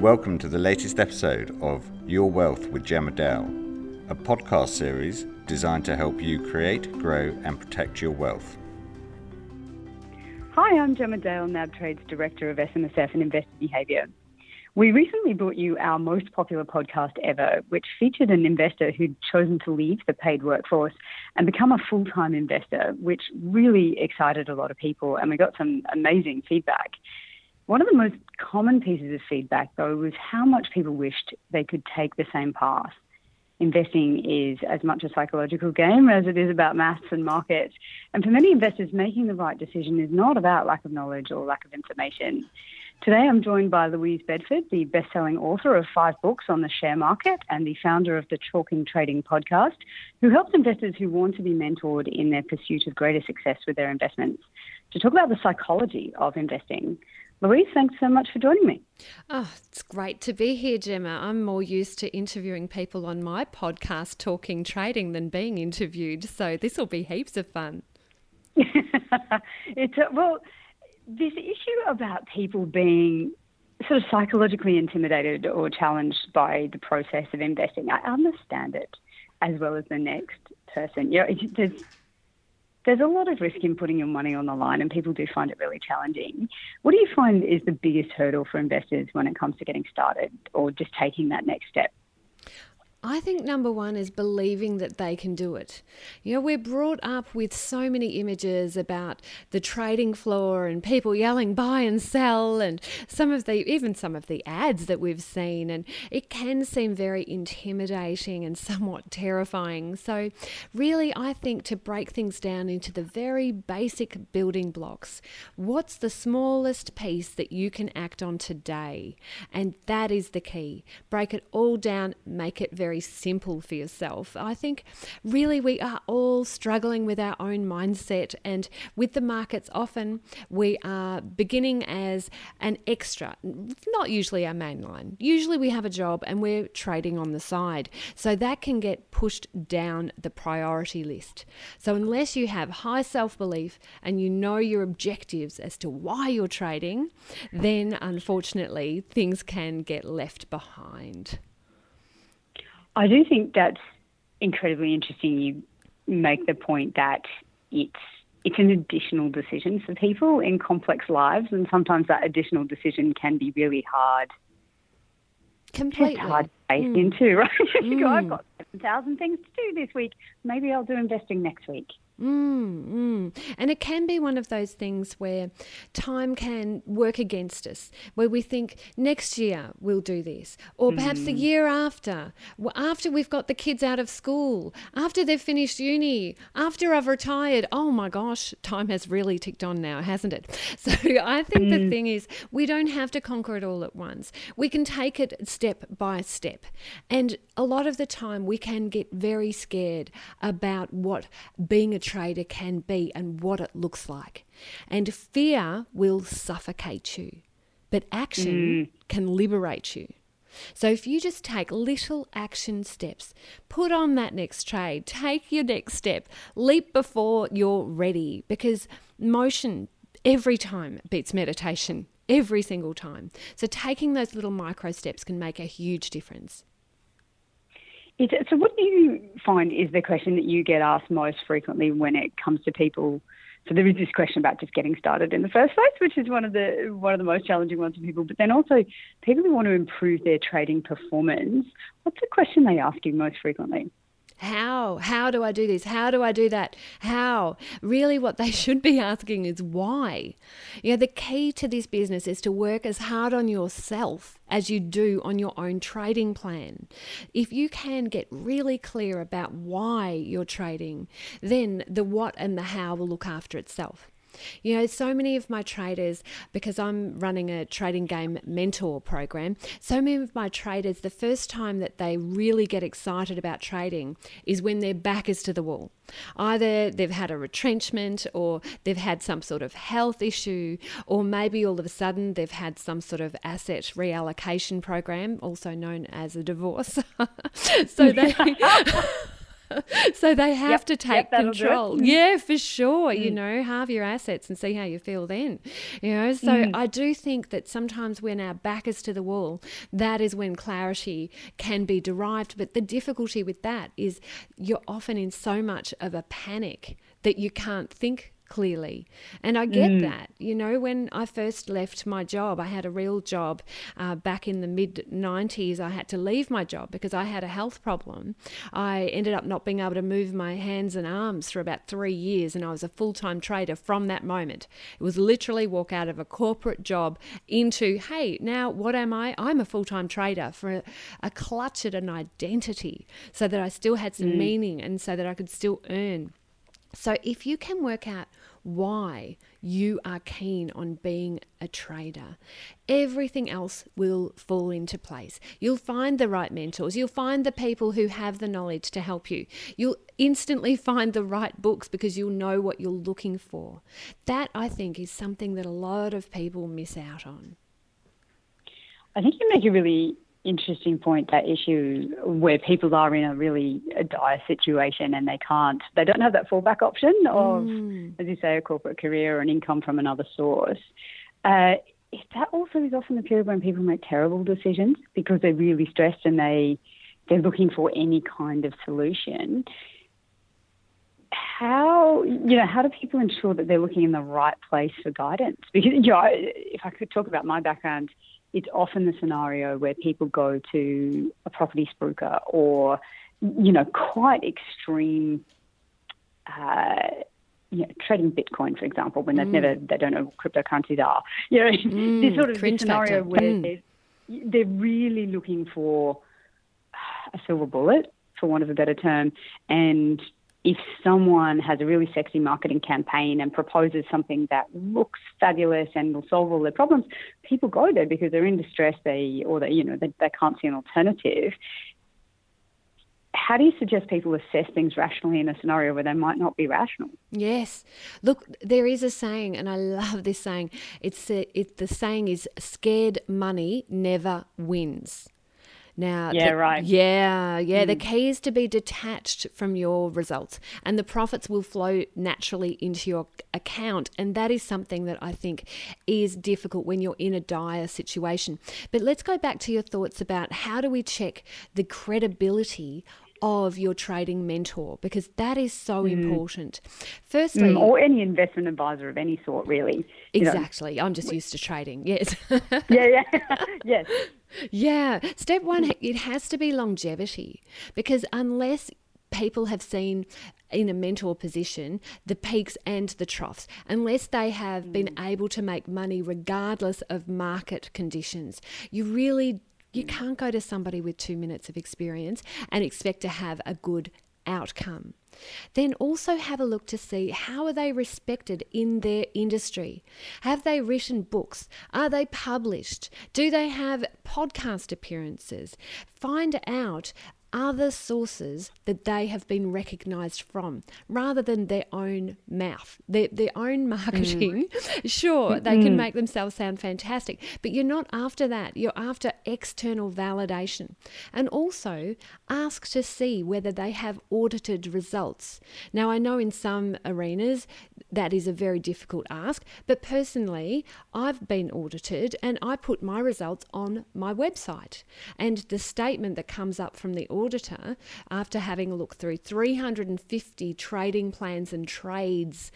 Welcome to the latest episode of Your Wealth with Gemma Dale, a podcast series designed to help you create, grow, and protect your wealth. Hi, I'm Gemma Dale, NabTrade's Director of SMSF and Investor Behaviour. We recently brought you our most popular podcast ever, which featured an investor who'd chosen to leave the paid workforce and become a full time investor, which really excited a lot of people, and we got some amazing feedback. One of the most common pieces of feedback, though, was how much people wished they could take the same path. Investing is as much a psychological game as it is about maths and markets. And for many investors, making the right decision is not about lack of knowledge or lack of information. Today, I'm joined by Louise Bedford, the best selling author of five books on the share market and the founder of the Talking Trading podcast, who helps investors who want to be mentored in their pursuit of greater success with their investments to talk about the psychology of investing. Louise, thanks so much for joining me. Oh, it's great to be here, Gemma. I'm more used to interviewing people on my podcast, Talking Trading, than being interviewed. So this will be heaps of fun. it's, uh, well, this issue about people being sort of psychologically intimidated or challenged by the process of investing, I understand it as well as the next person. You know, there's there's a lot of risk in putting your money on the line, and people do find it really challenging. What do you find is the biggest hurdle for investors when it comes to getting started or just taking that next step? I think number one is believing that they can do it. You know, we're brought up with so many images about the trading floor and people yelling buy and sell, and some of the, even some of the ads that we've seen, and it can seem very intimidating and somewhat terrifying. So, really, I think to break things down into the very basic building blocks what's the smallest piece that you can act on today? And that is the key. Break it all down, make it very very simple for yourself. I think really we are all struggling with our own mindset, and with the markets, often we are beginning as an extra, not usually our main line. Usually we have a job and we're trading on the side. So that can get pushed down the priority list. So unless you have high self belief and you know your objectives as to why you're trading, then unfortunately things can get left behind. I do think that's incredibly interesting. You make the point that it's it's an additional decision for people in complex lives, and sometimes that additional decision can be really hard. Completely hard mm. into, right? you go, I've got seven thousand things to do this week. Maybe I'll do investing next week. Mm, mm. And it can be one of those things where time can work against us, where we think next year we'll do this, or perhaps mm. the year after, after we've got the kids out of school, after they've finished uni, after I've retired. Oh my gosh, time has really ticked on now, hasn't it? So I think the mm. thing is, we don't have to conquer it all at once. We can take it step by step. And a lot of the time, we can get very scared about what being a trader can be and what it looks like. And fear will suffocate you, but action mm. can liberate you. So if you just take little action steps, put on that next trade, take your next step, leap before you're ready, because motion every time beats meditation, every single time. So taking those little micro steps can make a huge difference. So, what do you find is the question that you get asked most frequently when it comes to people? So there is this question about just getting started in the first place, which is one of the one of the most challenging ones for people. But then also people who want to improve their trading performance. What's the question they ask you most frequently? How? How do I do this? How do I do that? How? Really, what they should be asking is why. You know, the key to this business is to work as hard on yourself as you do on your own trading plan. If you can get really clear about why you're trading, then the what and the how will look after itself. You know, so many of my traders, because I'm running a trading game mentor program, so many of my traders, the first time that they really get excited about trading is when their back is to the wall. Either they've had a retrenchment or they've had some sort of health issue, or maybe all of a sudden they've had some sort of asset reallocation program, also known as a divorce. so they. so they have yep, to take yep, control. Mm-hmm. Yeah, for sure. Mm. You know, halve your assets and see how you feel then. You know, so mm. I do think that sometimes when our back is to the wall, that is when clarity can be derived. But the difficulty with that is you're often in so much of a panic that you can't think clearly. And I get mm. that. You know, when I first left my job, I had a real job uh, back in the mid 90s. I had to leave my job because I had a health problem. I ended up not being able to move my hands and arms for about three years, and I was a full time trader from that moment. It was literally walk out of a corporate job into, hey, now what am I? I'm a full time trader for a, a, clutch at an identity so that I still had some mm. meaning and so that I could still earn. So, if you can work out why you are keen on being a trader, everything else will fall into place. You'll find the right mentors, you'll find the people who have the knowledge to help you. You'll instantly find the right books because you'll know what you're looking for. That, I think, is something that a lot of people miss out on. I think you make a really interesting point that issue where people are in a really dire situation and they can't they don't have that fallback option of mm. as you say a corporate career or an income from another source uh, that also is often the period when people make terrible decisions because they're really stressed and they they're looking for any kind of solution how you know how do people ensure that they're looking in the right place for guidance because you know if i could talk about my background it's often the scenario where people go to a property spruiker or, you know, quite extreme, uh, you know, trading Bitcoin, for example, when they've mm. never, they don't know what cryptocurrencies are. You know, mm, this sort of scenario factor. where mm. they're, they're really looking for a silver bullet, for want of a better term, and if someone has a really sexy marketing campaign and proposes something that looks fabulous and will solve all their problems, people go there because they're in distress, they or they you know they, they can't see an alternative. How do you suggest people assess things rationally in a scenario where they might not be rational? Yes, look, there is a saying, and I love this saying. It's a, it, the saying is "scared money never wins." Now, yeah, the, right. Yeah, yeah. Mm. The key is to be detached from your results, and the profits will flow naturally into your account. And that is something that I think is difficult when you're in a dire situation. But let's go back to your thoughts about how do we check the credibility of your trading mentor because that is so mm. important. Firstly, mm, or any investment advisor of any sort, really. Exactly. Know. I'm just used to trading. Yes. yeah, yeah. yes. Yeah. Step one, it has to be longevity because unless people have seen in a mentor position the peaks and the troughs unless they have been mm. able to make money regardless of market conditions you really you mm. can't go to somebody with two minutes of experience and expect to have a good outcome. Then also have a look to see how are they respected in their industry? Have they written books? Are they published? Do they have podcast appearances? Find out other sources that they have been recognized from rather than their own mouth, their, their own marketing. Mm. sure, they mm. can make themselves sound fantastic, but you're not after that. You're after external validation. And also ask to see whether they have audited results. Now, I know in some arenas that is a very difficult ask, but personally, I've been audited and I put my results on my website. And the statement that comes up from the auditor after having looked through 350 trading plans and trades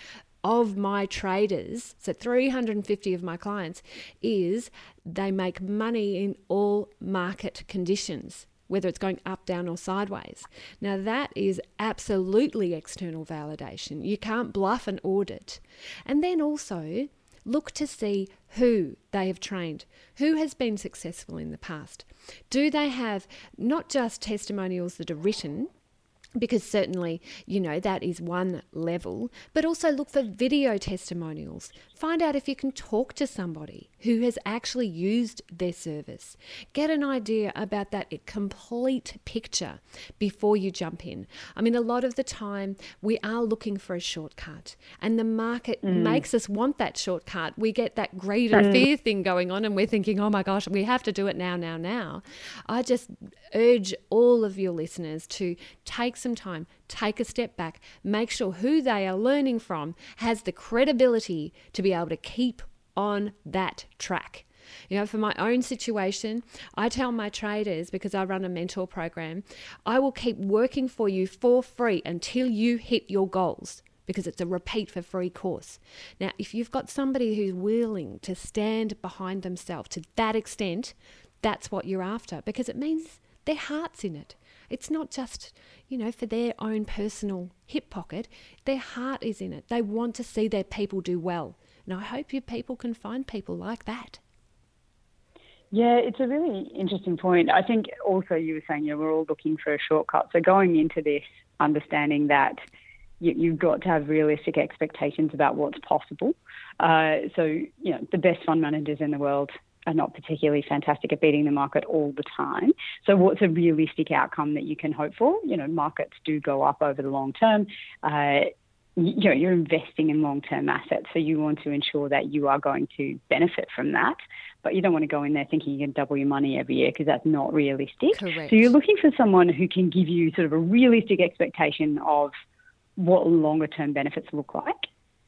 of my traders, so 350 of my clients, is they make money in all market conditions, whether it's going up, down, or sideways. Now, that is absolutely external validation. You can't bluff an audit. And then also, look to see who they have trained, who has been successful in the past. Do they have not just testimonials that are written, because certainly, you know, that is one level, but also look for video testimonials. Find out if you can talk to somebody who has actually used their service. Get an idea about that complete picture before you jump in. I mean, a lot of the time we are looking for a shortcut, and the market mm. makes us want that shortcut. We get that greed and mm. fear thing going on, and we're thinking, oh my gosh, we have to do it now, now, now. I just urge all of your listeners to take some time, take a step back, make sure who they are learning from has the credibility to be able to keep on that track. You know, for my own situation, I tell my traders because I run a mentor program, I will keep working for you for free until you hit your goals because it's a repeat for free course. Now, if you've got somebody who's willing to stand behind themselves to that extent, that's what you're after because it means their heart's in it. It's not just, you know, for their own personal hip pocket. Their heart is in it. They want to see their people do well. And I hope your people can find people like that. Yeah, it's a really interesting point. I think also you were saying, you know, we're all looking for a shortcut. So going into this, understanding that you, have got to have realistic expectations about what's possible. Uh, so, you know, the best fund managers in the world are not particularly fantastic at beating the market all the time. So, what's a realistic outcome that you can hope for? You know, markets do go up over the long term. Uh, you know, you're investing in long-term assets, so you want to ensure that you are going to benefit from that. But you don't want to go in there thinking you can double your money every year because that's not realistic. Correct. So you're looking for someone who can give you sort of a realistic expectation of what longer-term benefits look like.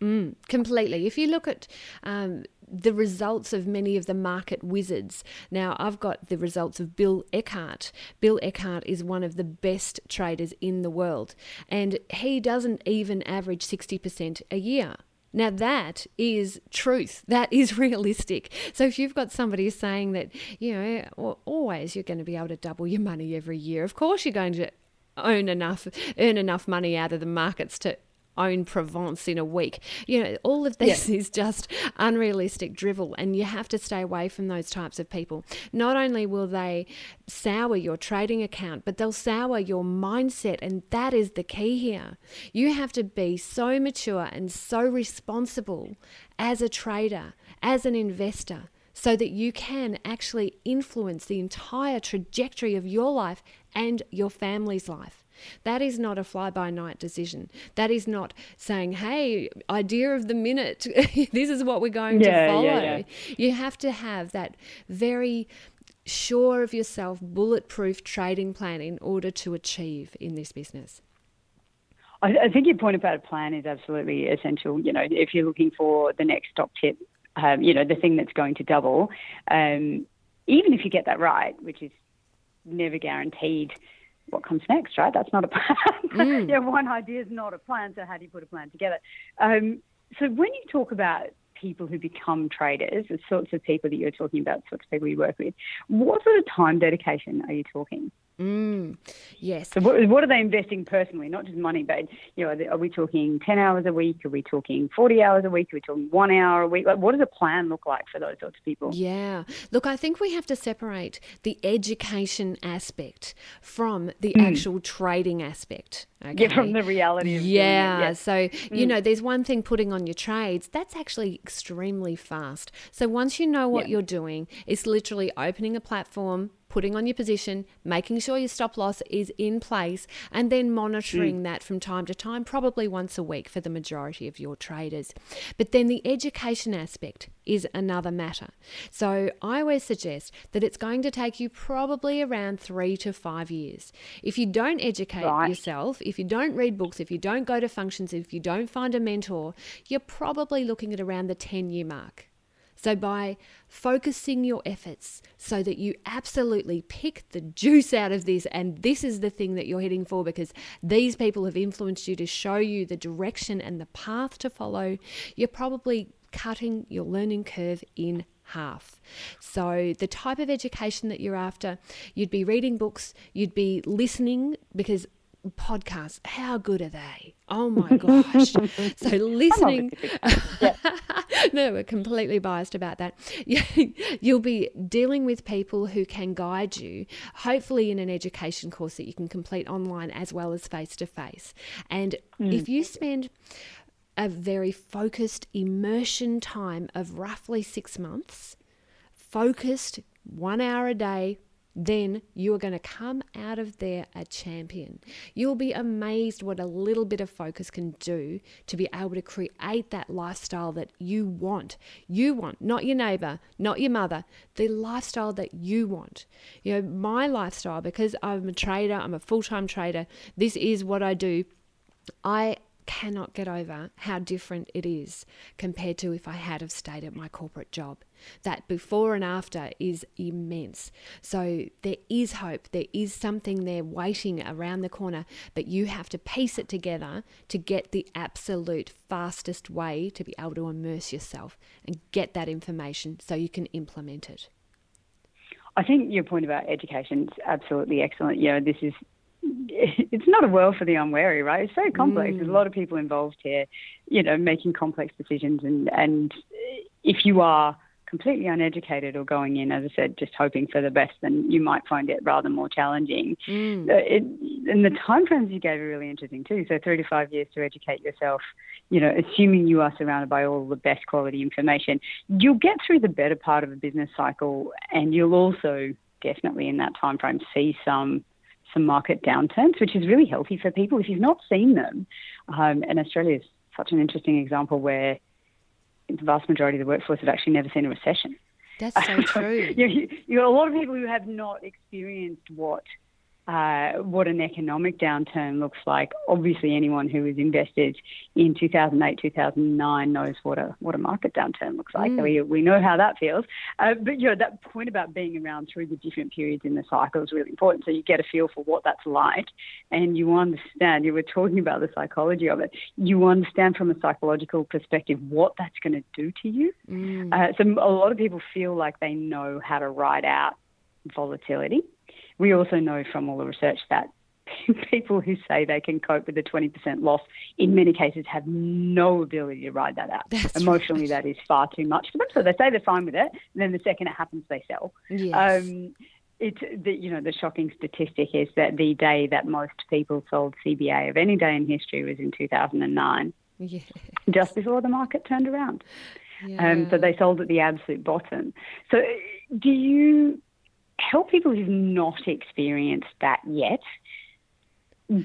Mm, completely. If you look at um, the results of many of the market wizards. Now, I've got the results of Bill Eckhardt. Bill Eckhardt is one of the best traders in the world, and he doesn't even average 60% a year. Now, that is truth. That is realistic. So, if you've got somebody saying that, you know, always you're going to be able to double your money every year, of course you're going to own enough, earn enough money out of the markets to own Provence in a week. You know, all of this yeah. is just unrealistic drivel, and you have to stay away from those types of people. Not only will they sour your trading account, but they'll sour your mindset, and that is the key here. You have to be so mature and so responsible as a trader, as an investor. So that you can actually influence the entire trajectory of your life and your family's life. That is not a fly by night decision. That is not saying, hey, idea of the minute, this is what we're going yeah, to follow. Yeah, yeah. You have to have that very sure of yourself, bulletproof trading plan in order to achieve in this business. I, think your point about a plan is absolutely essential. You know, if you're looking for the next stock tip, um, you know, the thing that's going to double, um, even if you get that right, which is never guaranteed, what comes next, right? That's not a plan. Mm. yeah, one idea is not a plan. So how do you put a plan together? Um, so when you talk about people who become traders, the sorts of people that you're talking about, the sorts of people you work with, what sort of time dedication are you talking? Mm, yes. So what, what, are they investing personally, not just money, but you know, are, they, are, we talking ten hours a week? Are we talking forty hours a week? Are we talking one hour a week? Like, what does a plan look like for those sorts of people? Yeah. Look, I think we have to separate the education aspect from the mm. actual trading aspect. Okay. Yeah, from the reality of yeah. yeah. So, mm. you know, there's one thing putting on your trades, that's actually extremely fast. So once you know what yeah. you're doing, it's literally opening a platform, putting on your position, making sure your stop loss is in place, and then monitoring mm. that from time to time, probably once a week for the majority of your traders. But then the education aspect is another matter. So I always suggest that it's going to take you probably around three to five years. If you don't educate right. yourself, if you don't read books, if you don't go to functions, if you don't find a mentor, you're probably looking at around the 10 year mark. So, by focusing your efforts so that you absolutely pick the juice out of this, and this is the thing that you're heading for because these people have influenced you to show you the direction and the path to follow, you're probably cutting your learning curve in half. So, the type of education that you're after, you'd be reading books, you'd be listening because podcasts, how good are they? Oh my gosh. so listening No, we're completely biased about that. You'll be dealing with people who can guide you, hopefully in an education course that you can complete online as well as face to face. And mm. if you spend a very focused immersion time of roughly 6 months, focused 1 hour a day then you are going to come out of there a champion. You'll be amazed what a little bit of focus can do to be able to create that lifestyle that you want. You want, not your neighbor, not your mother, the lifestyle that you want. You know, my lifestyle, because I'm a trader, I'm a full time trader, this is what I do. I cannot get over how different it is compared to if I had have stayed at my corporate job. That before and after is immense. So there is hope. There is something there waiting around the corner, but you have to piece it together to get the absolute fastest way to be able to immerse yourself and get that information so you can implement it. I think your point about education is absolutely excellent. You know, this is it's not a world for the unwary, right? It's very complex. Mm. There's a mm. lot of people involved here, you know, making complex decisions. And, and if you are completely uneducated or going in, as I said, just hoping for the best, then you might find it rather more challenging. Mm. Uh, it, and the time frames you gave are really interesting too. So three to five years to educate yourself, you know, assuming you are surrounded by all the best quality information, you'll get through the better part of a business cycle and you'll also definitely in that time frame see some some market downturns, which is really healthy for people. If you've not seen them, um, and Australia is such an interesting example where the vast majority of the workforce have actually never seen a recession. That's so true. you, you, know, a lot of people who have not experienced what uh, what an economic downturn looks like. Obviously, anyone who has invested in 2008, 2009 knows what a what a market downturn looks like. Mm. We, we know how that feels. Uh, but you know that point about being around through the different periods in the cycle is really important. So you get a feel for what that's like, and you understand. You were talking about the psychology of it. You understand from a psychological perspective what that's going to do to you. Mm. Uh, so a lot of people feel like they know how to ride out volatility we also know from all the research that people who say they can cope with a 20% loss in many cases have no ability to ride that out. That's Emotionally, right. that is far too much for them. So they say they're fine with it, and then the second it happens, they sell. Yes. Um, it's the you know the shocking statistic is that the day that most people sold CBA of any day in history was in 2009, yes. just before the market turned around. Yeah. Um, so they sold at the absolute bottom. So do you help people who've not experienced that yet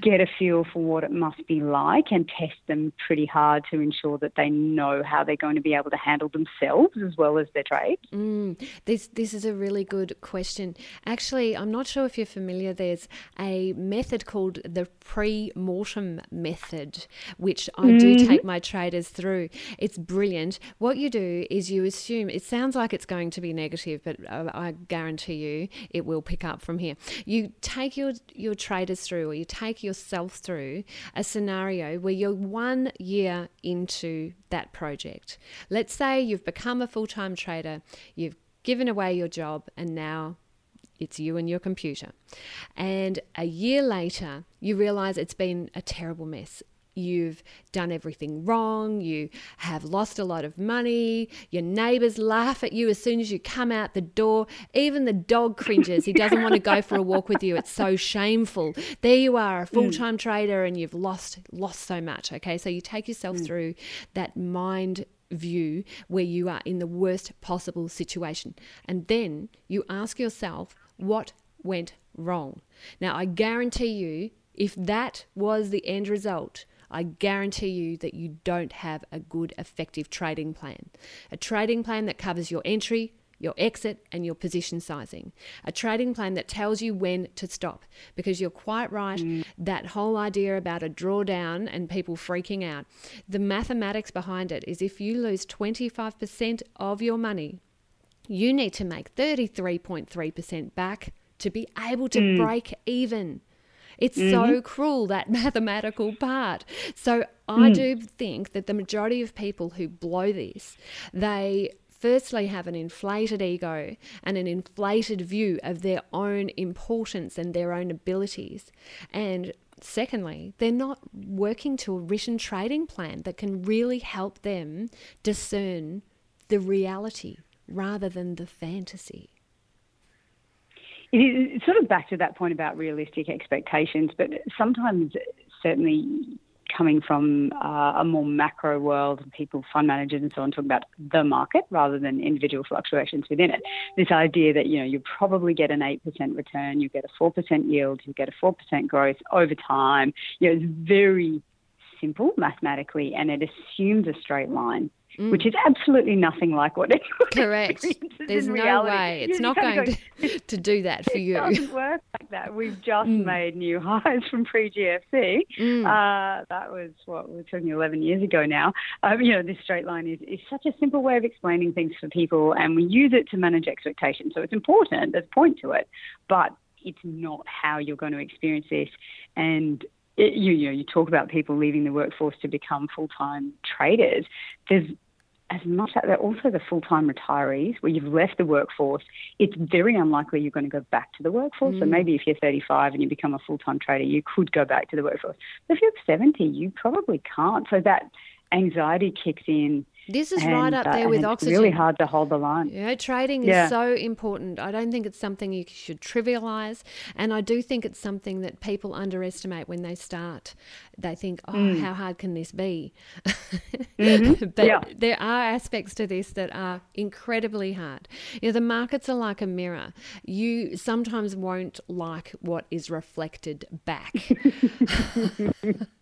get a feel for what it must be like and test them pretty hard to ensure that they know how they're going to be able to handle themselves as well as their trade? Mm, this this is a really good question. Actually, I'm not sure if you're familiar. There's a method called the pre-mortem method, which I mm-hmm. do take my traders through. It's brilliant. What you do is you assume it sounds like it's going to be negative, but I guarantee you it will pick up from here. You take your your traders through, or you take take yourself through a scenario where you're one year into that project. Let's say you've become a full time trader, you've given away your job, and now it's you and your computer. And a year later, you realize it's been a terrible mess you've done everything wrong, you have lost a lot of money, your neighbors laugh at you as soon as you come out the door. Even the dog cringes. He doesn't want to go for a walk with you. It's so shameful. There you are, a mm. full-time mm. trader and you've lost lost so much, okay? So you take yourself mm. through that mind view where you are in the worst possible situation. And then you ask yourself what went wrong. Now, I guarantee you if that was the end result, I guarantee you that you don't have a good, effective trading plan. A trading plan that covers your entry, your exit, and your position sizing. A trading plan that tells you when to stop. Because you're quite right, mm. that whole idea about a drawdown and people freaking out, the mathematics behind it is if you lose 25% of your money, you need to make 33.3% back to be able to mm. break even. It's mm-hmm. so cruel, that mathematical part. So I mm. do think that the majority of people who blow this, they firstly have an inflated ego and an inflated view of their own importance and their own abilities. And secondly, they're not working to a written trading plan that can really help them discern the reality rather than the fantasy it's sort of back to that point about realistic expectations, but sometimes certainly coming from uh, a more macro world, people, fund managers, and so on, talking about the market rather than individual fluctuations within it. This idea that you know you probably get an eight percent return, you get a four percent yield, you get a four percent growth over time. You know, it's very simple mathematically, and it assumes a straight line mm. which is absolutely nothing like what it Correct. There's no reality. way. It's not going go, to, to do that for it you. It doesn't work like that. We've just mm. made new highs from pre GFC. Mm. Uh, that was what we're talking 11 years ago now. Um, you know, this straight line is, is such a simple way of explaining things for people, and we use it to manage expectations. So it's important. There's a point to it, but it's not how you're going to experience this. And it, you, you know, you talk about people leaving the workforce to become full-time traders. There's as much as they're also the full-time retirees where you've left the workforce, it's very unlikely you're going to go back to the workforce. Mm. So maybe if you're 35 and you become a full-time trader, you could go back to the workforce. But if you're 70, you probably can't. So that anxiety kicks in this is and, right up there uh, with oxygen. It's really hard to hold the line. Yeah, trading yeah. is so important. I don't think it's something you should trivialize, and I do think it's something that people underestimate when they start. They think, "Oh, mm. how hard can this be?" mm-hmm. but yeah. there are aspects to this that are incredibly hard. You know, the markets are like a mirror. You sometimes won't like what is reflected back.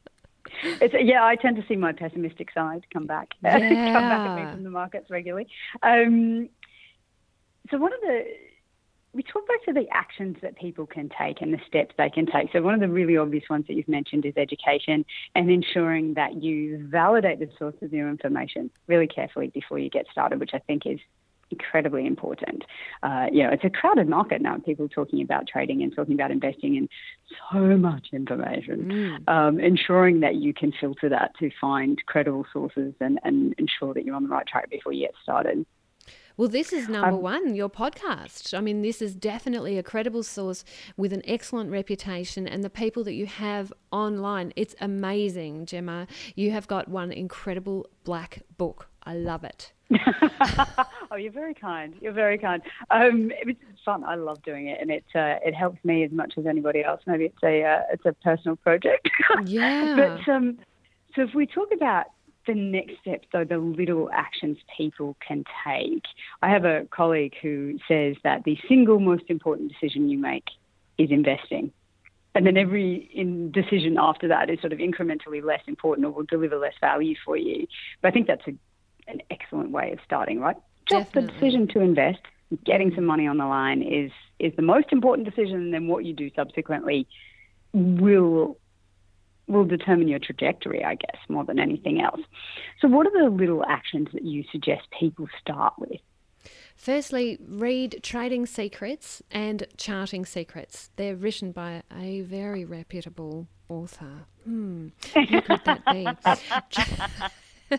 It's, yeah, I tend to see my pessimistic side come back, yeah. come back at me from the markets regularly. Um, so one of the we talk back to the actions that people can take and the steps they can take. So one of the really obvious ones that you've mentioned is education and ensuring that you validate the source of your information really carefully before you get started, which I think is incredibly important. Uh, you know, it's a crowded market now. People talking about trading and talking about investing and so much information. Mm. Um, ensuring that you can filter that to find credible sources and, and ensure that you're on the right track before you get started. Well, this is number um, one, your podcast. I mean, this is definitely a credible source with an excellent reputation, and the people that you have online, it's amazing, Gemma. You have got one incredible black book. I love it. oh, you're very kind. You're very kind. Um, it's fun. I love doing it, and it uh, it helps me as much as anybody else. Maybe it's a uh, it's a personal project. yeah. but um, so if we talk about the next step, though, the little actions people can take. I have a colleague who says that the single most important decision you make is investing. And then every decision after that is sort of incrementally less important or will deliver less value for you. But I think that's a an excellent way of starting, right? Just Definitely. the decision to invest, getting some money on the line is is the most important decision, and then what you do subsequently will will determine your trajectory, I guess, more than anything else. So, what are the little actions that you suggest people start with? Firstly, read Trading Secrets and Charting Secrets. They're written by a very reputable author. Hmm, who could that be?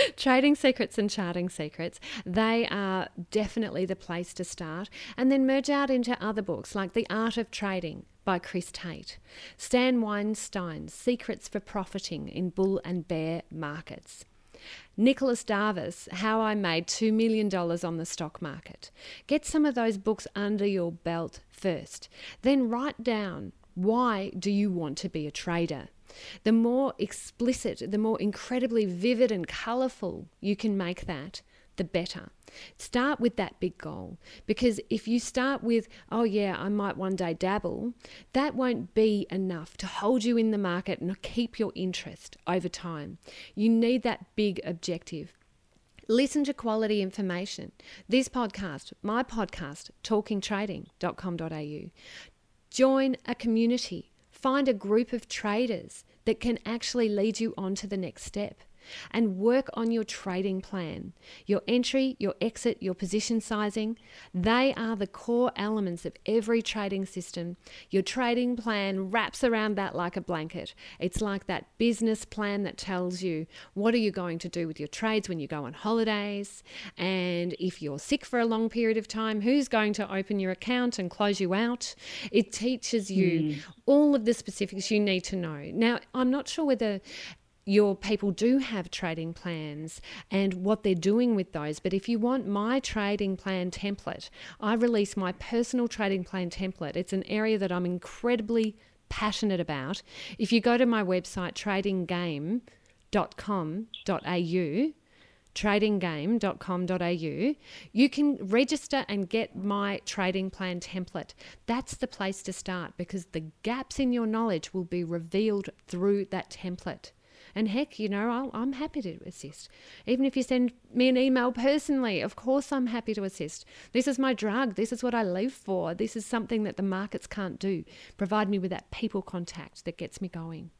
Trading Secrets and Charting Secrets, they are definitely the place to start. And then merge out into other books like The Art of Trading by Chris Tate, Stan Weinstein's Secrets for Profiting in Bull and Bear Markets. Nicholas Darvas, How I Made $2 Million on the Stock Market. Get some of those books under your belt first. Then write down why do you want to be a trader? The more explicit, the more incredibly vivid and colourful you can make that, the better. Start with that big goal because if you start with, oh yeah, I might one day dabble, that won't be enough to hold you in the market and keep your interest over time. You need that big objective. Listen to quality information. This podcast, my podcast, talkingtrading.com.au. Join a community Find a group of traders that can actually lead you on to the next step and work on your trading plan. Your entry, your exit, your position sizing, they are the core elements of every trading system. Your trading plan wraps around that like a blanket. It's like that business plan that tells you what are you going to do with your trades when you go on holidays, and if you're sick for a long period of time, who's going to open your account and close you out. It teaches you mm. all of the specifics you need to know. Now, I'm not sure whether your people do have trading plans and what they're doing with those. But if you want my trading plan template, I release my personal trading plan template. It's an area that I'm incredibly passionate about, if you go to my website, tradinggame.com.au, tradinggame.com.au, you can register and get my trading plan template. That's the place to start because the gaps in your knowledge will be revealed through that template. And heck, you know, i am happy to assist. Even if you send me an email personally, of course I'm happy to assist. This is my drug. This is what I live for. This is something that the markets can't do. Provide me with that people contact that gets me going.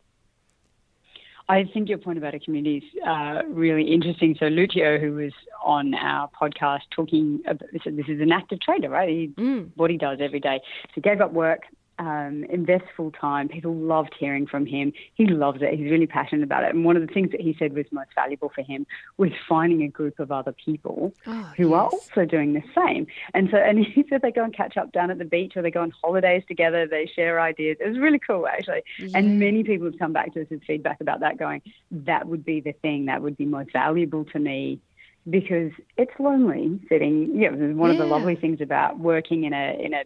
I think your point about a community is uh, really interesting. So Lucio, who was on our podcast talking, about, this is an active trader, right? He, mm. What he does every day. So he gave up work, um, invest full time. People loved hearing from him. He loves it. He's really passionate about it. And one of the things that he said was most valuable for him was finding a group of other people oh, who yes. are also doing the same. And so, and he said they go and catch up down at the beach or they go on holidays together. They share ideas. It was really cool, actually. Yeah. And many people have come back to us with feedback about that, going, that would be the thing that would be most valuable to me because it's lonely sitting. Yeah, one yeah. of the lovely things about working in a in a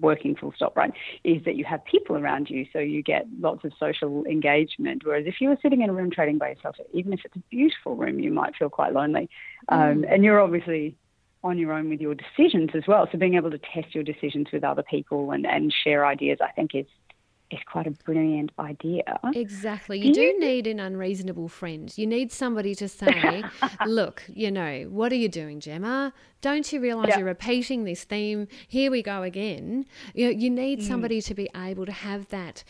working full stop, right, is that you have people around you, so you get lots of social engagement. Whereas if you were sitting in a room trading by yourself, even if it's a beautiful room, you might feel quite lonely. Um, mm. and you're obviously on your own with your decisions as well. So being able to test your decisions with other people and, and share ideas, I think, is is quite a brilliant idea. Exactly. You do, need an unreasonable friend. You need somebody to say, look, you know, what are you doing, Gemma? Don't you realize you're repeating this theme? Here we go again. You know, you need mm. somebody to be able to have that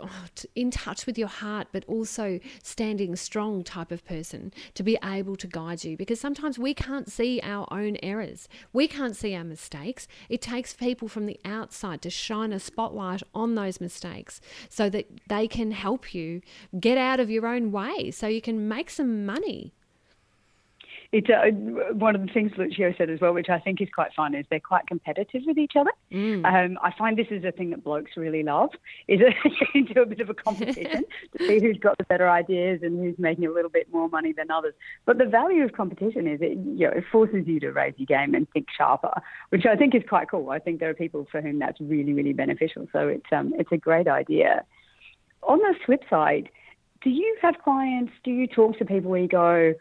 oh, in touch with your heart, but also standing strong type of person to be able to guide you because sometimes we can't see our own errors. We can't see our mistakes. It takes people from the outside to shine a spotlight on those mistakes so that they can help you get out of your own way so you can make some money it's uh, one of the things Lucio said as well, which I think is quite fun, is they're quite competitive with each other. Mm. Um, I find this is a thing that blokes really love, is into a bit of a competition to see who's got the better ideas and who's making a little bit more money than others. But the value of competition is it, you know, it forces you to raise your game and think sharper, which I think is quite cool. I think there are people for whom that's really, really beneficial. So it's um, it's a great idea. On the flip side, do you have clients? Do you talk to people where you go?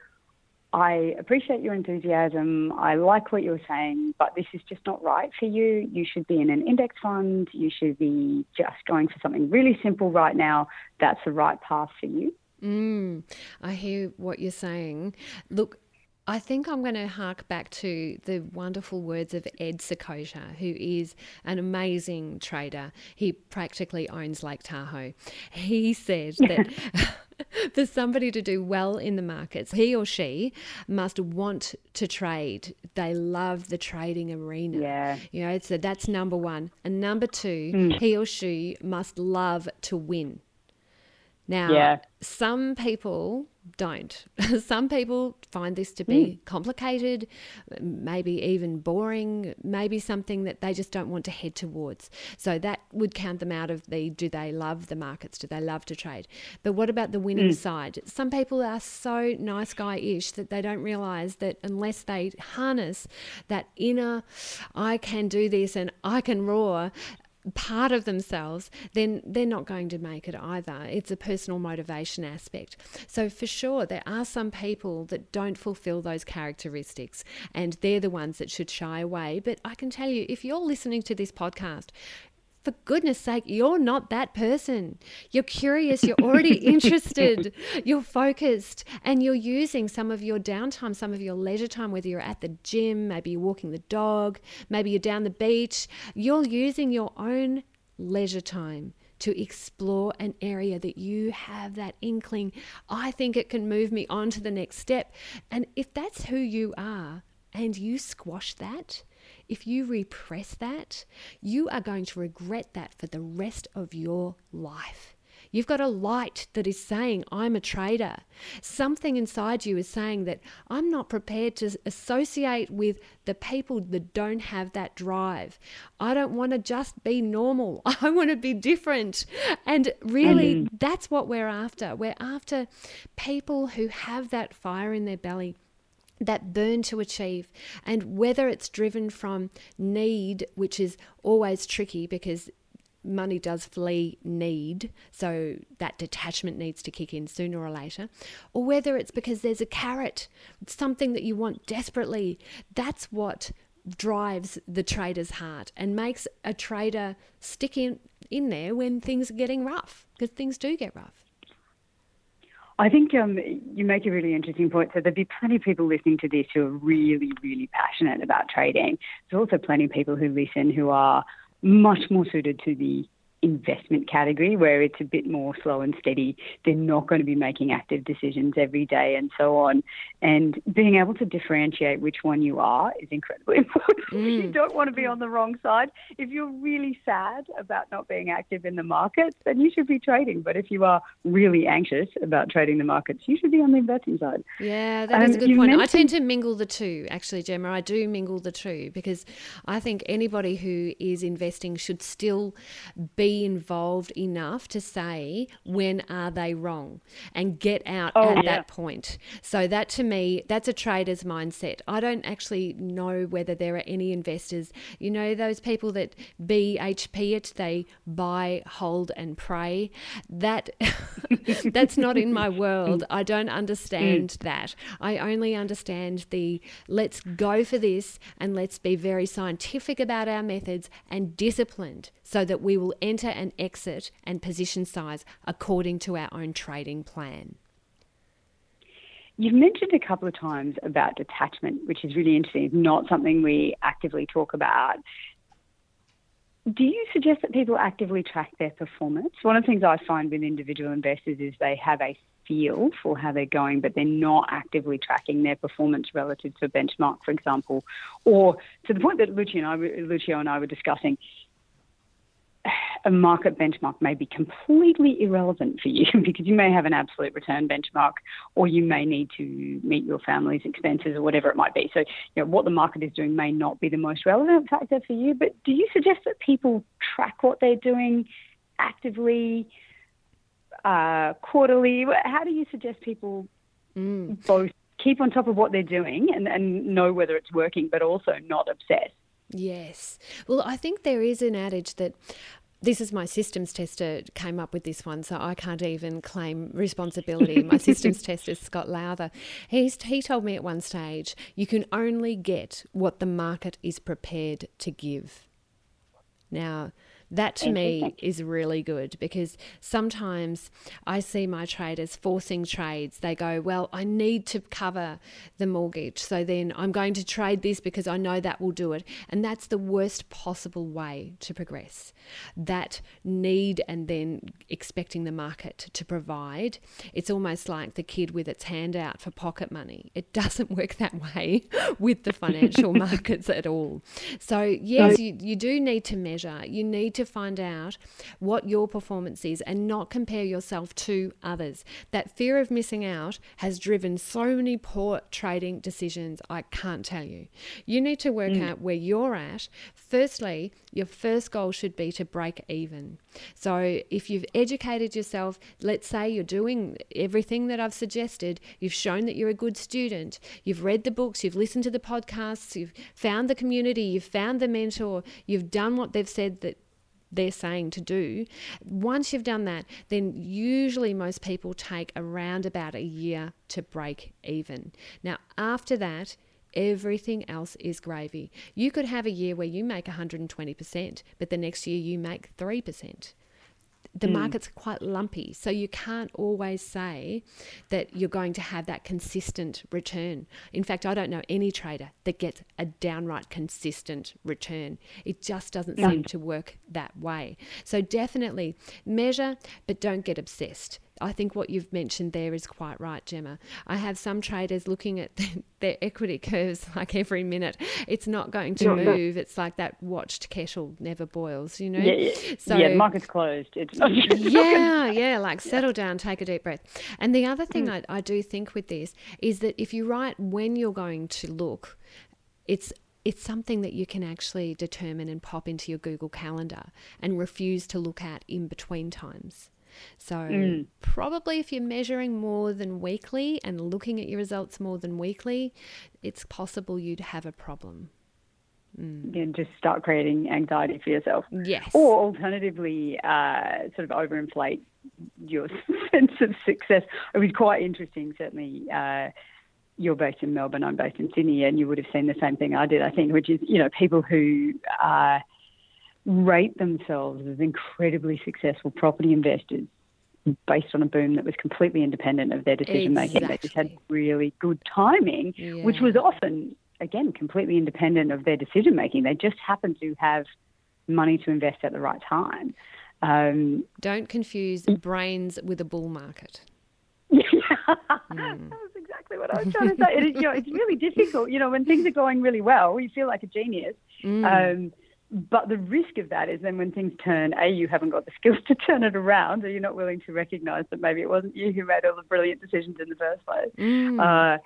I appreciate your enthusiasm. I like what you're saying, but this is just not right for you. You should be in an index fund. You should be just going for something really simple right now. That's the right path for you. Mm, I hear what you're saying. Look, I think I'm going to hark back to the wonderful words of Ed Seykota, who is an amazing trader. He practically owns Lake Tahoe. He said that for somebody to do well in the markets, he or she must want to trade. They love the trading arena. Yeah. You know, so that's number one. And number two, mm. he or she must love to win. Now, yeah. some people don't. some people find this to be mm. complicated, maybe even boring, maybe something that they just don't want to head towards. So that would count them out of the do they love the markets? Do they love to trade? But what about the winning mm. side? Some people are so nice guy ish that they don't realize that unless they harness that inner, I can do this and I can roar, part of themselves, then they're not going to make it either. It's a personal motivation aspect. So, for sure, there are some people that don't fulfill those characteristics, and they're the ones that should shy away. But I can tell you, if you're listening to this podcast, for goodness sake, you're not that person. You're curious, you're already interested, you're focused, and you're using some of your downtime, some of your leisure time, whether you're at the gym, maybe you're walking the dog, maybe you're down the beach. You're using your own leisure time to explore an area that you have that inkling. I think it can move me on to the next step. And if that's who you are and you squash that, if you repress that, you are going to regret that for the rest of your life. You've got a light that is saying, I'm a trader. Something inside you is saying that I'm not prepared to associate with the people that don't have that drive. I don't want to just be normal. I want to be different. And really, mm-hmm. that's what we're after. We're after people who have that fire in their belly that burn to achieve and whether it's driven from need which is always tricky because money does flee need, so that detachment needs to kick in sooner or later, or whether it's because there's a carrot, something that you want desperately. That's what drives the trader's heart and makes a trader stick in, in there when things are getting rough, because things do get rough. I think um, you make a really interesting point. So there'd be plenty of people listening to this who are really, really passionate about trading. There's also plenty of people who listen who are much more suited to the investment category where it's a bit more slow and steady. They're not going to be making active decisions every day and so on. And being able to differentiate which one you are is incredibly important. Mm. you don't want to be on the wrong side. If you're really sad about not being active in the markets, then you should be trading. But if you are really anxious about trading the markets, you should be on the investing side. Yeah, that um, is a good point. I tend to mingle the two, actually, Gemma. I do mingle the two because I think anybody who is investing should still be involved enough to say when are they wrong and get out oh, at yeah. that point. So that to me, that's a trader's mindset. I don't actually know whether there are any investors, you know, those people that BHP it, they buy, hold and pray. That that's not in my world. I don't understand mm. that. I only understand the let's go for this and let's be very scientific about our methods and disciplined so that we will enter and exit and position size according to our own trading plan. You've mentioned a couple of times about detachment, which is really interesting. It's not something we actively talk about. Do you suggest that people actively track their performance? One of the things I find with individual investors is they have a feel for how they're going, but they're not actively tracking their performance relative to a benchmark, for example, or to the point that Lucio and I were discussing a market benchmark may be completely irrelevant for you because you may have an absolute return benchmark or you may need to meet your family's expenses or whatever it might be. So, you know, what the market is doing may not be the most relevant factor for you, but do you suggest that people track what they're doing actively, uh, quarterly? How do you suggest people mm. both keep on top of what they're doing and, and know whether it's working, but also not obsess? Yes. Well, I think there is an adage that this is my systems tester came up with this one, so I can't even claim responsibility. My systems tester is Scott Lowther. He's, he told me at one stage, you can only get what the market is prepared to give. Now, that to me is really good because sometimes I see my traders forcing trades. They go, Well, I need to cover the mortgage. So then I'm going to trade this because I know that will do it. And that's the worst possible way to progress. That need and then expecting the market to provide. It's almost like the kid with its hand out for pocket money. It doesn't work that way with the financial markets at all. So, yes, you, you do need to measure. You need to find out what your performance is and not compare yourself to others. That fear of missing out has driven so many poor trading decisions, I can't tell you. You need to work mm. out where you're at. Firstly, your first goal should be to break even. So if you've educated yourself, let's say you're doing everything that I've suggested, you've shown that you're a good student, you've read the books, you've listened to the podcasts, you've found the community, you've found the mentor, you've done what they've said that they're saying to do. Once you've done that, then usually most people take around about a year to break even. Now, after that, everything else is gravy. You could have a year where you make 120%, but the next year you make 3% the mm. market's quite lumpy. So you can't always say that you're going to have that consistent return. In fact, I don't know any trader that gets a downright consistent return. It just doesn't no. seem to work that way. So definitely measure, but don't get obsessed. I think what you've mentioned there is quite right, Gemma. I have some traders looking at their equity curves like every minute. It's not going to move. It's like that watched kettle never boils, you know? Yeah, yeah. So, yeah the market's closed. It's not, yeah, yeah, like settle down, take a deep breath. And the other thing mm. I, I do think with this is that if you write when you're going to look, it's it's something that you can actually determine and pop into your Google Calendar and refuse to look at in between times. So, mm. probably if you're measuring more than weekly and looking at your results more than weekly, it's possible you'd have a problem. mm. and just start creating anxiety for yourself. Yes. Or alternatively, uh, sort of overinflate your sense of success. It was quite interesting, certainly. Uh, you're based in Melbourne, I'm based in Sydney, and you would have seen the same thing I did, I think, which is, you know, people who uh, rate themselves as incredibly successful property investors based on a boom that was completely independent of their decision making. Exactly. They just had really good timing, yeah. which was often, again, completely independent of their decision making. They just happened to have money to invest at the right time. Um, Don't confuse brains with a bull market. Yeah, mm. that's exactly what I was trying to say. It is, you know, it's really difficult. You know, when things are going really well, you feel like a genius. Mm. Um, but the risk of that is then when things turn, A, you haven't got the skills to turn it around, or you're not willing to recognize that maybe it wasn't you who made all the brilliant decisions in the first place. Mm. Uh,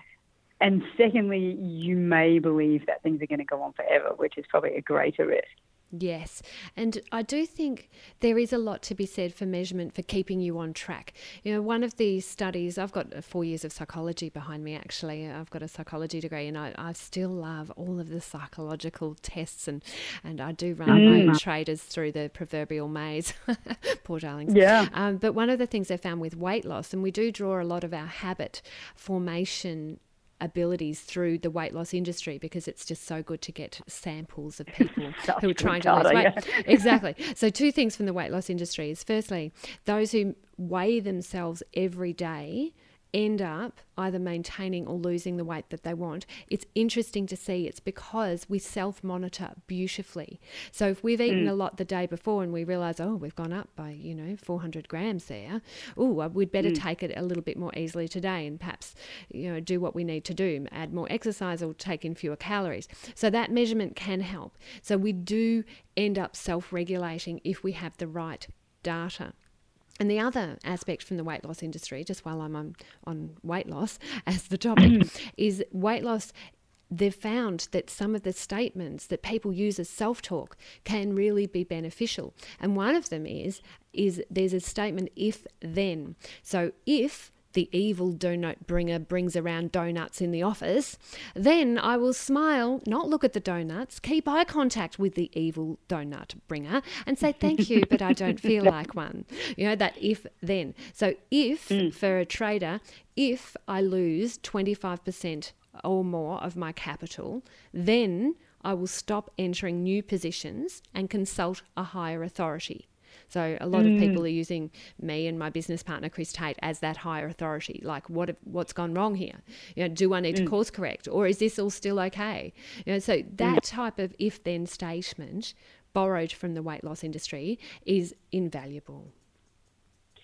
and secondly, you may believe that things are going to go on forever, which is probably a greater risk. Yes. And I do think there is a lot to be said for measurement for keeping you on track. You know, one of the studies, I've got four years of psychology behind me actually. I've got a psychology degree and I, I still love all of the psychological tests and, and I do run mm. my traders through the proverbial maze. Poor darlings. Yeah. Um, but one of the things I found with weight loss, and we do draw a lot of our habit formation abilities through the weight loss industry because it's just so good to get samples of people who are trying to lose weight. Yeah. exactly. So, two things from the weight loss industry is firstly, those who weigh themselves every day end up either maintaining or losing the weight that they want, it's interesting to see it's because we self monitor beautifully. So if we've eaten mm. a lot the day before and we realize, oh, we've gone up by, you know, 400 grams there, oh, we'd better mm. take it a little bit more easily today and perhaps, you know, do what we need to do, add more exercise or take in fewer calories. So that measurement can help. So we do end up self regulating if we have the right data. And the other aspect from the weight loss industry, just while I'm on, on weight loss as the topic, mm. is weight loss. They've found that some of the statements that people use as self talk can really be beneficial. And one of them is, is there's a statement if then. So if the evil donut bringer brings around donuts in the office, then I will smile, not look at the donuts, keep eye contact with the evil donut bringer and say thank you, but I don't feel like one. You know, that if then. So, if mm. for a trader, if I lose 25% or more of my capital, then I will stop entering new positions and consult a higher authority. So a lot mm. of people are using me and my business partner Chris Tate as that higher authority. Like, what what's gone wrong here? You know, do I need mm. to course correct, or is this all still okay? You know, so mm. that type of if then statement borrowed from the weight loss industry is invaluable.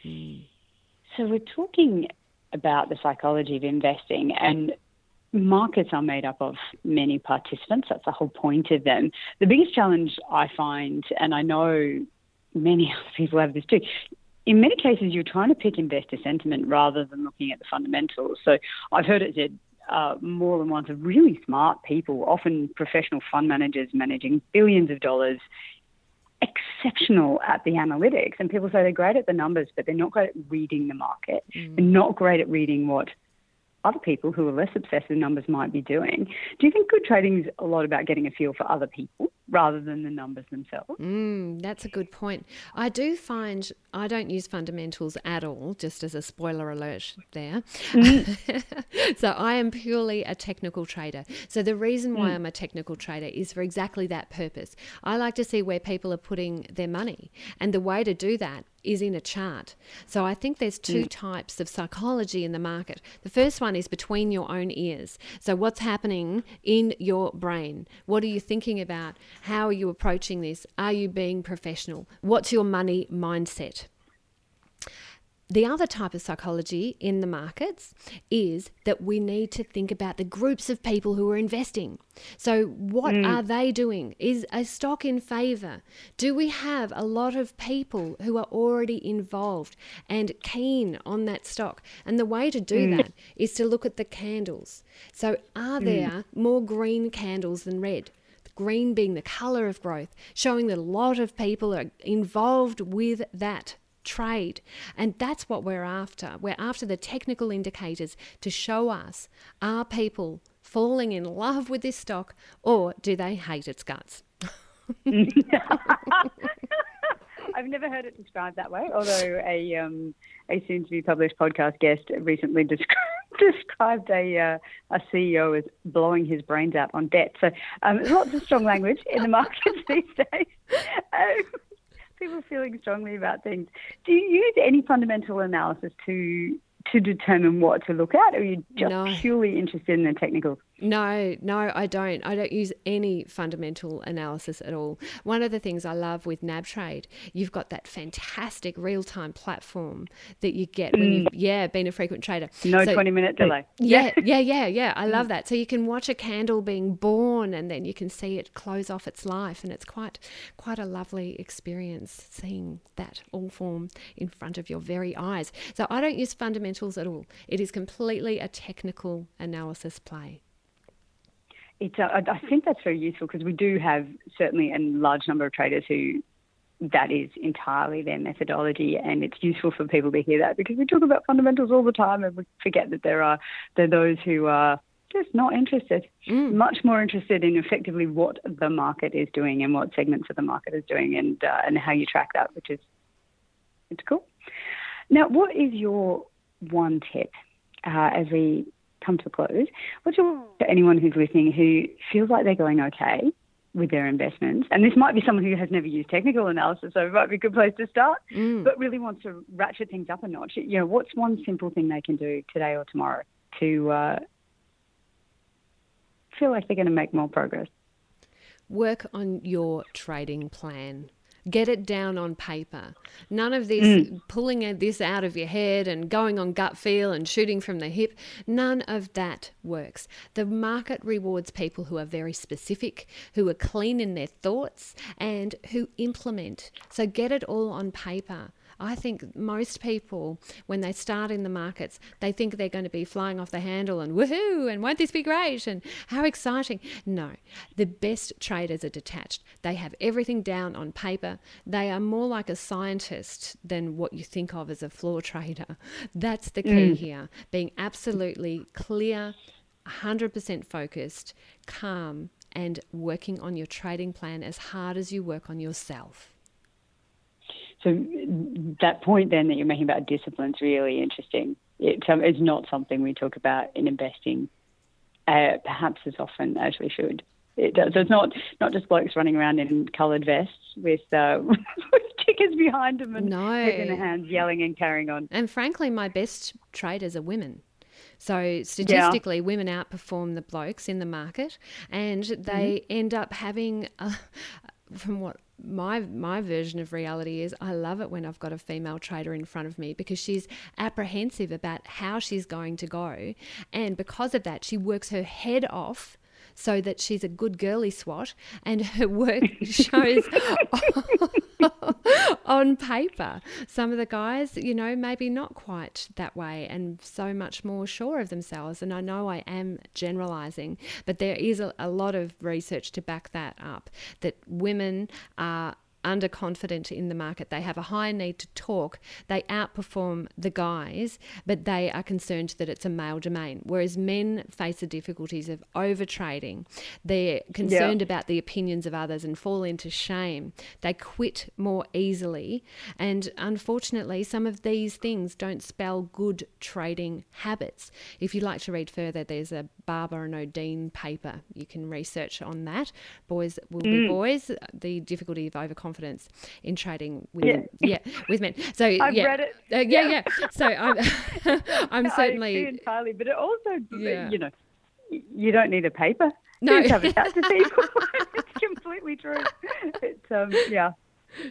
So we're talking about the psychology of investing and markets are made up of many participants. That's the whole point of them. The biggest challenge I find, and I know many other people have this too. In many cases, you're trying to pick investor sentiment rather than looking at the fundamentals. So I've heard it said uh, more than once of really smart people, often professional fund managers managing billions of dollars, exceptional at the analytics. And people say they're great at the numbers, but they're not great at reading the market. Mm. They're not great at reading what other people who are less obsessed with numbers might be doing. Do you think good trading is a lot about getting a feel for other people rather than the numbers themselves? Mm, that's a good point. I do find I don't use fundamentals at all, just as a spoiler alert there. Mm. so I am purely a technical trader. So the reason why mm. I'm a technical trader is for exactly that purpose. I like to see where people are putting their money. And the way to do that is in a chart. So I think there's two mm. types of psychology in the market. The first one is between your own ears. So what's happening in your brain? What are you thinking about? How are you approaching this? Are you being professional? What's your money mindset? The other type of psychology in the markets is that we need to think about the groups of people who are investing. So, what mm. are they doing? Is a stock in favor? Do we have a lot of people who are already involved and keen on that stock? And the way to do mm. that is to look at the candles. So, are mm. there more green candles than red? Green being the color of growth, showing that a lot of people are involved with that trade. And that's what we're after. We're after the technical indicators to show us are people falling in love with this stock or do they hate its guts? I've never heard it described that way, although a um, a soon to be published podcast guest recently described described a uh, a CEO as blowing his brains out on debt. So um, lots of strong language in the markets these days. Um, people feeling strongly about things. Do you use any fundamental analysis to to determine what to look at, or are you just no. purely interested in the technical? No, no, I don't. I don't use any fundamental analysis at all. One of the things I love with NabTrade, you've got that fantastic real time platform that you get when mm. you've yeah been a frequent trader. No so, twenty minute delay. Yeah, yeah, yeah, yeah. I love mm. that. So you can watch a candle being born, and then you can see it close off its life, and it's quite quite a lovely experience seeing that all form in front of your very eyes. So I don't use fundamentals at all. It is completely a technical analysis play it's uh, I think that's very useful because we do have certainly a large number of traders who that is entirely their methodology, and it's useful for people to hear that because we talk about fundamentals all the time, and we forget that there are there are those who are just not interested, mm. much more interested in effectively what the market is doing and what segments of the market is doing, and uh, and how you track that, which is it's cool. Now, what is your one tip uh, as we come to a close, what's your to anyone who's listening who feels like they're going okay with their investments? And this might be someone who has never used technical analysis, so it might be a good place to start, mm. but really wants to ratchet things up a notch. You know, what's one simple thing they can do today or tomorrow to uh, feel like they're going to make more progress? Work on your trading plan. Get it down on paper. None of this mm. pulling this out of your head and going on gut feel and shooting from the hip. None of that works. The market rewards people who are very specific, who are clean in their thoughts, and who implement. So get it all on paper. I think most people, when they start in the markets, they think they're going to be flying off the handle and woohoo, and won't this be great, and how exciting. No, the best traders are detached. They have everything down on paper. They are more like a scientist than what you think of as a floor trader. That's the key mm. here being absolutely clear, 100% focused, calm, and working on your trading plan as hard as you work on yourself. So that point then that you're making about discipline is really interesting. It, um, it's not something we talk about in investing, uh, perhaps as often as we should. It does. So it's not not just blokes running around in coloured vests with uh, with tickets behind them and no. in their hands, yelling and carrying on. And frankly, my best traders are women. So statistically, yeah. women outperform the blokes in the market, and they mm-hmm. end up having, a, from what my my version of reality is I love it when I've got a female trader in front of me because she's apprehensive about how she's going to go. And because of that she works her head off so that she's a good girly swat and her work shows on paper. Some of the guys, you know, maybe not quite that way and so much more sure of themselves. And I know I am generalizing, but there is a, a lot of research to back that up that women are underconfident in the market. They have a higher need to talk. They outperform the guys, but they are concerned that it's a male domain. Whereas men face the difficulties of overtrading. They're concerned yeah. about the opinions of others and fall into shame. They quit more easily. And unfortunately, some of these things don't spell good trading habits. If you'd like to read further, there's a Barber and Odean paper. You can research on that. Boys will mm. be boys. The difficulty of overconfidence in trading with yeah, yeah with men. So I've yeah. read it. Uh, yeah, yeah, yeah. So I'm I'm certainly entirely, but it also yeah. you know you don't need a paper. No, you have a chat to people. it's completely true. It's um yeah.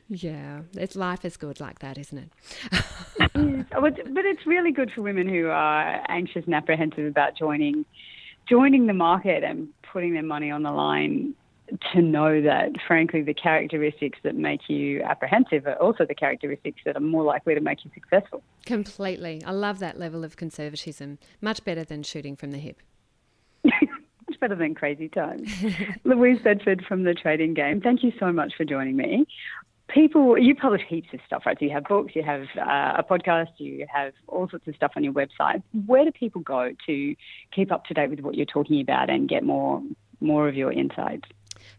Yeah, it's life is good like that, isn't it? but it's really good for women who are anxious and apprehensive about joining joining the market and putting their money on the line to know that, frankly, the characteristics that make you apprehensive are also the characteristics that are more likely to make you successful. Completely. I love that level of conservatism. Much better than shooting from the hip. much better than crazy times. Louise Bedford from the Trading Game, thank you so much for joining me. people, you publish heaps of stuff, right? So you have books, you have uh, a podcast, you have all sorts of stuff on your website. Where do people go to keep up to date with what you're talking about and get more more of your insights?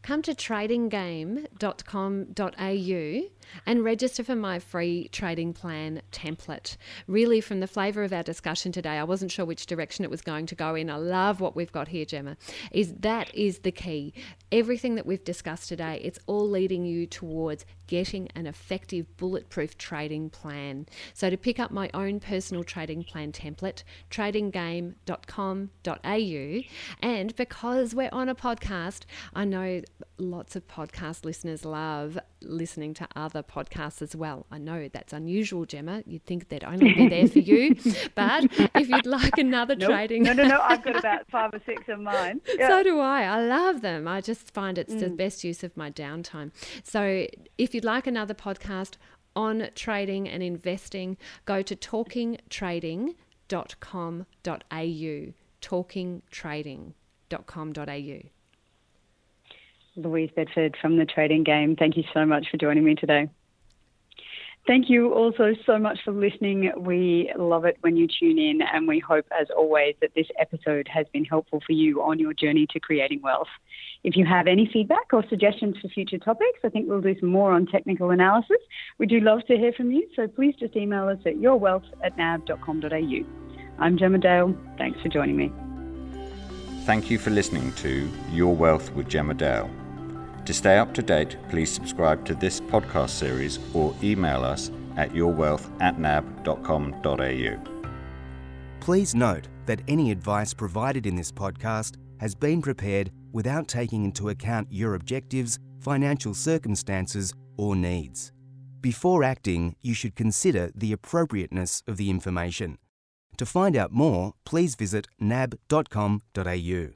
Come to tradinggame.com.au and register for my free trading plan template. Really, from the flavour of our discussion today, I wasn't sure which direction it was going to go in. I love what we've got here, Gemma. Is that is the key. Everything that we've discussed today, it's all leading you towards getting an effective bulletproof trading plan. So to pick up my own personal trading plan template, tradinggame.com.au, and because we're on a podcast, I know lots of podcast listeners love listening to other podcasts as well. I know that's unusual, Gemma. You'd think they'd only be there for you. but if you'd like another nope. trading. No, no, no. I've got about five or six of mine. Yeah. So do I. I love them. I just find it's mm. the best use of my downtime. So if you'd like another podcast on trading and investing, go to talkingtrading.com.au. Talkingtrading.com.au. Louise Bedford from the Trading Game. Thank you so much for joining me today. Thank you also so much for listening. We love it when you tune in, and we hope, as always, that this episode has been helpful for you on your journey to creating wealth. If you have any feedback or suggestions for future topics, I think we'll do some more on technical analysis. We do love to hear from you, so please just email us at yourwealth at nab.com.au. I'm Gemma Dale. Thanks for joining me. Thank you for listening to Your Wealth with Gemma Dale. To stay up to date, please subscribe to this podcast series or email us at yourwealth at nab.com.au. Please note that any advice provided in this podcast has been prepared without taking into account your objectives, financial circumstances, or needs. Before acting, you should consider the appropriateness of the information. To find out more, please visit nab.com.au.